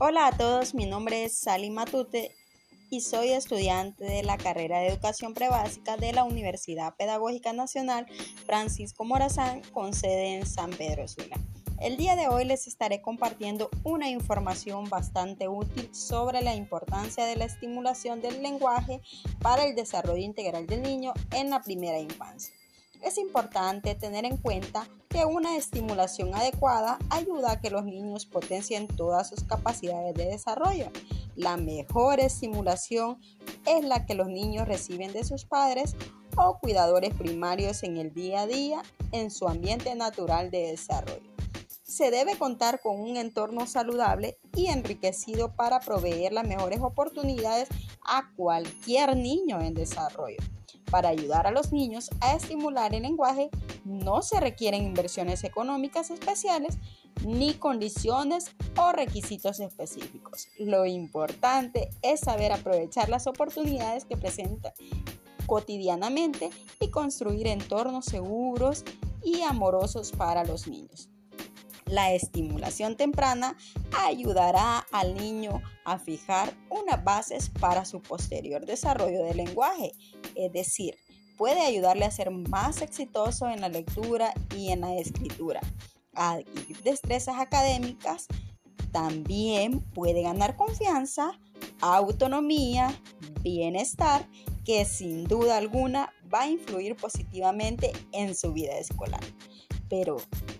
Hola a todos, mi nombre es Sally Matute y soy estudiante de la carrera de Educación Prebásica de la Universidad Pedagógica Nacional Francisco Morazán con sede en San Pedro Sula. El día de hoy les estaré compartiendo una información bastante útil sobre la importancia de la estimulación del lenguaje para el desarrollo integral del niño en la primera infancia. Es importante tener en cuenta que una estimulación adecuada ayuda a que los niños potencien todas sus capacidades de desarrollo. La mejor estimulación es la que los niños reciben de sus padres o cuidadores primarios en el día a día en su ambiente natural de desarrollo se debe contar con un entorno saludable y enriquecido para proveer las mejores oportunidades a cualquier niño en desarrollo. Para ayudar a los niños a estimular el lenguaje no se requieren inversiones económicas especiales ni condiciones o requisitos específicos. Lo importante es saber aprovechar las oportunidades que presentan cotidianamente y construir entornos seguros y amorosos para los niños. La estimulación temprana ayudará al niño a fijar unas bases para su posterior desarrollo del lenguaje, es decir, puede ayudarle a ser más exitoso en la lectura y en la escritura, adquirir destrezas académicas, también puede ganar confianza, autonomía, bienestar, que sin duda alguna va a influir positivamente en su vida escolar. Pero,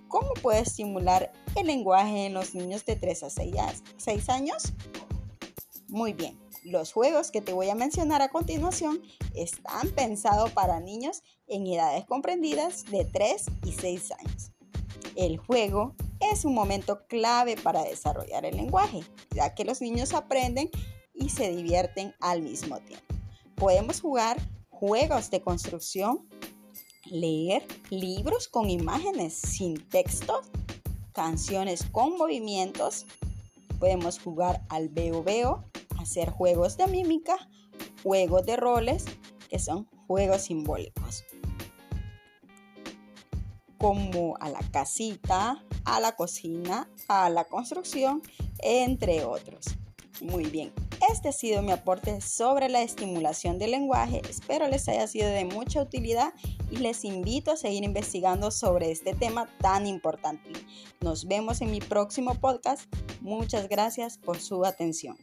¿cómo puede estimular el lenguaje en los niños de 3 a 6 años? Muy bien, los juegos que te voy a mencionar a continuación están pensados para niños en edades comprendidas de 3 y 6 años. El juego es un momento clave para desarrollar el lenguaje, ya que los niños aprenden y se divierten al mismo tiempo. Podemos jugar juegos de construcción leer libros con imágenes sin texto, canciones con movimientos, podemos jugar al veo veo, hacer juegos de mímica, juegos de roles, que son juegos simbólicos, como a la casita, a la cocina, a la construcción, entre otros. Muy bien, este ha sido mi aporte sobre la estimulación del lenguaje. Espero les haya sido de mucha utilidad y les invito a seguir investigando sobre este tema tan importante. Nos vemos en mi próximo podcast. Muchas gracias por su atención.